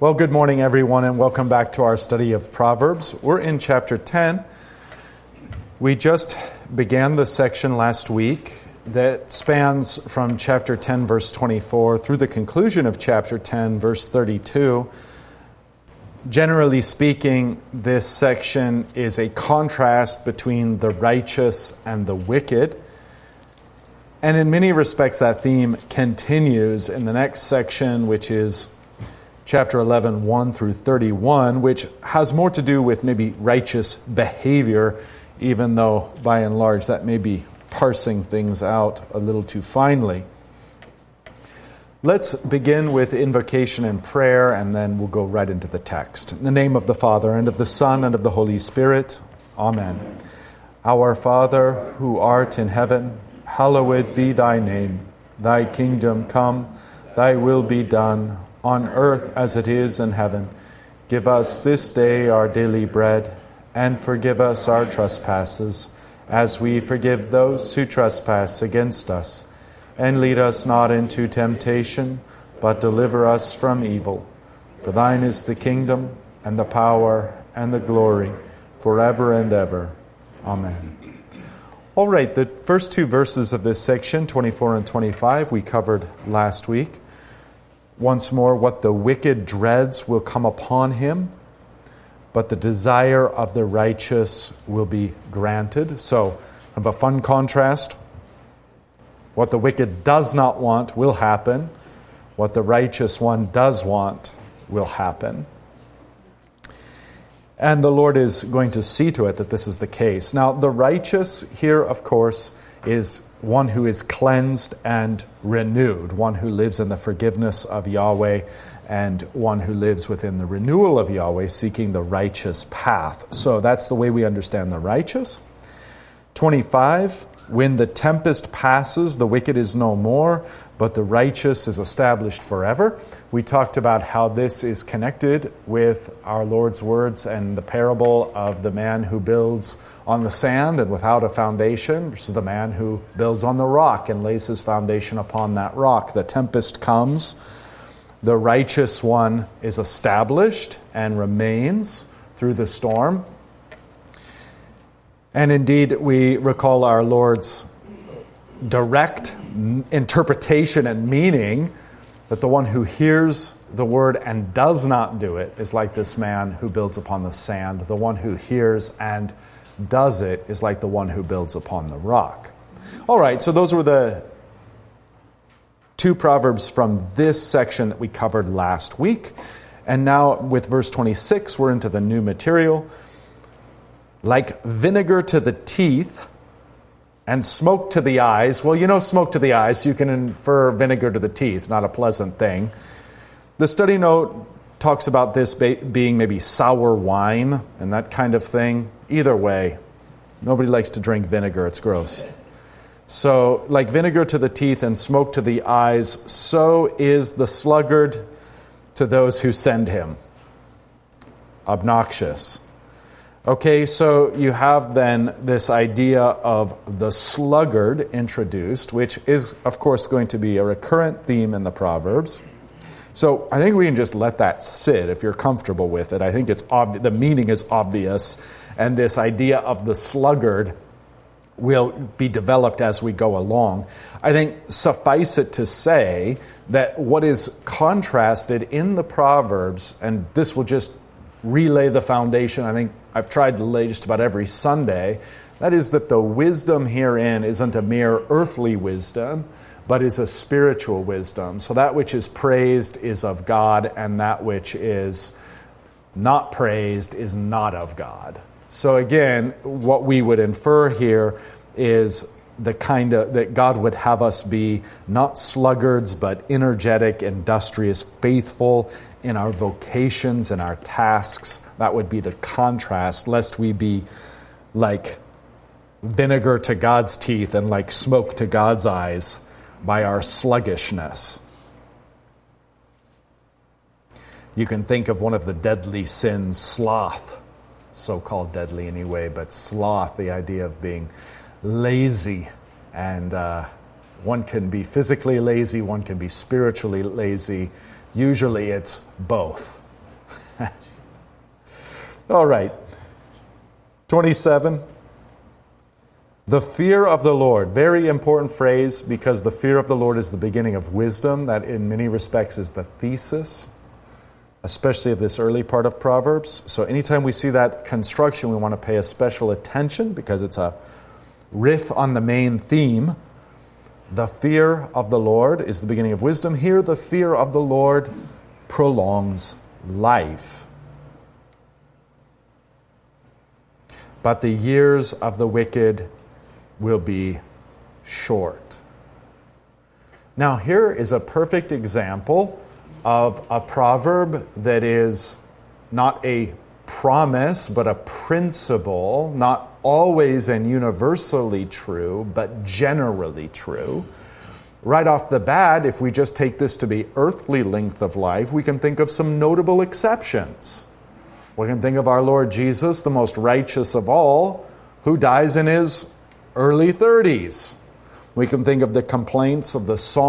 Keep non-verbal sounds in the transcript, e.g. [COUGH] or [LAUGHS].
Well, good morning, everyone, and welcome back to our study of Proverbs. We're in chapter 10. We just began the section last week that spans from chapter 10, verse 24, through the conclusion of chapter 10, verse 32. Generally speaking, this section is a contrast between the righteous and the wicked. And in many respects, that theme continues in the next section, which is chapter 11, 1 through 31, which has more to do with maybe righteous behavior, even though by and large that may be parsing things out a little too finely. Let's begin with invocation and prayer, and then we'll go right into the text. In the name of the Father, and of the Son, and of the Holy Spirit, Amen. Our Father, who art in heaven, hallowed be thy name. Thy kingdom come, thy will be done on earth as it is in heaven. Give us this day our daily bread, and forgive us our trespasses, as we forgive those who trespass against us. And lead us not into temptation, but deliver us from evil. For thine is the kingdom, and the power, and the glory, forever and ever. Amen. All right, the first two verses of this section, 24 and 25, we covered last week once more what the wicked dreads will come upon him, but the desire of the righteous will be granted. So, of a fun contrast. What the wicked does not want will happen. What the righteous one does want will happen. And the Lord is going to see to it that this is the case. Now, the righteous here, of course, is one who is cleansed and renewed, one who lives in the forgiveness of Yahweh, and one who lives within the renewal of Yahweh, seeking the righteous path. So that's the way we understand the righteous. 25, when the tempest passes, the wicked is no more, but the righteous is established forever. We talked about how this is connected with our Lord's words and the parable of the man who builds on the sand and without a foundation versus the man who builds on the rock and lays his foundation upon that rock. The tempest comes, the righteous one is established and remains through the storm. And indeed, we recall our Lord's direct interpretation and meaning that the one who hears the word and does not do it is like this man who builds upon the sand. The one who hears and does it is like the one who builds upon the rock. All right, so those were the two proverbs from this section that we covered last week. And now, with verse 26, we're into the new material. Like vinegar to the teeth and smoke to the eyes. Well, you know, smoke to the eyes, you can infer vinegar to the teeth, not a pleasant thing. The study note talks about this being maybe sour wine and that kind of thing. Either way, nobody likes to drink vinegar, it's gross. So, like vinegar to the teeth and smoke to the eyes, so is the sluggard to those who send him. Obnoxious. Okay, so you have then this idea of the sluggard introduced, which is, of course, going to be a recurrent theme in the Proverbs. So I think we can just let that sit if you're comfortable with it. I think it's the meaning is obvious, and this idea of the sluggard will be developed as we go along. I think suffice it to say that what is contrasted in the Proverbs, and this will just relay the foundation I think I've tried to lay just about every Sunday. That is, that the wisdom herein isn't a mere earthly wisdom, but is a spiritual wisdom. So that which is praised is of God, and that which is not praised is not of God. So again, what we would infer here is the kind of that God would have us be not sluggards, but energetic, industrious, faithful, in our vocations and our tasks. That would be the contrast, lest we be like vinegar to God's teeth and like smoke to God's eyes by our sluggishness. You can think of one of the deadly sins, sloth, so called deadly anyway, but sloth, the idea of being lazy. And uh, one can be physically lazy, one can be spiritually lazy Usually it's both. [LAUGHS] All right. 27. The fear of the Lord. Very important phrase because the fear of the Lord is the beginning of wisdom. That, in many respects, is the thesis, especially of this early part of Proverbs. So, anytime we see that construction, we want to pay a special attention because it's a riff on the main theme. The fear of the Lord is the beginning of wisdom. Here, the fear of the Lord prolongs life. But the years of the wicked will be short. Now, here is a perfect example of a proverb that is not a promise, but a principle, not always and universally true, but generally true. Right off the bat, if we just take this to be earthly length of life, we can think of some notable exceptions. We can think of our Lord Jesus, the most righteous of all, who dies in his early 30s. We can think of the complaints of the Psalm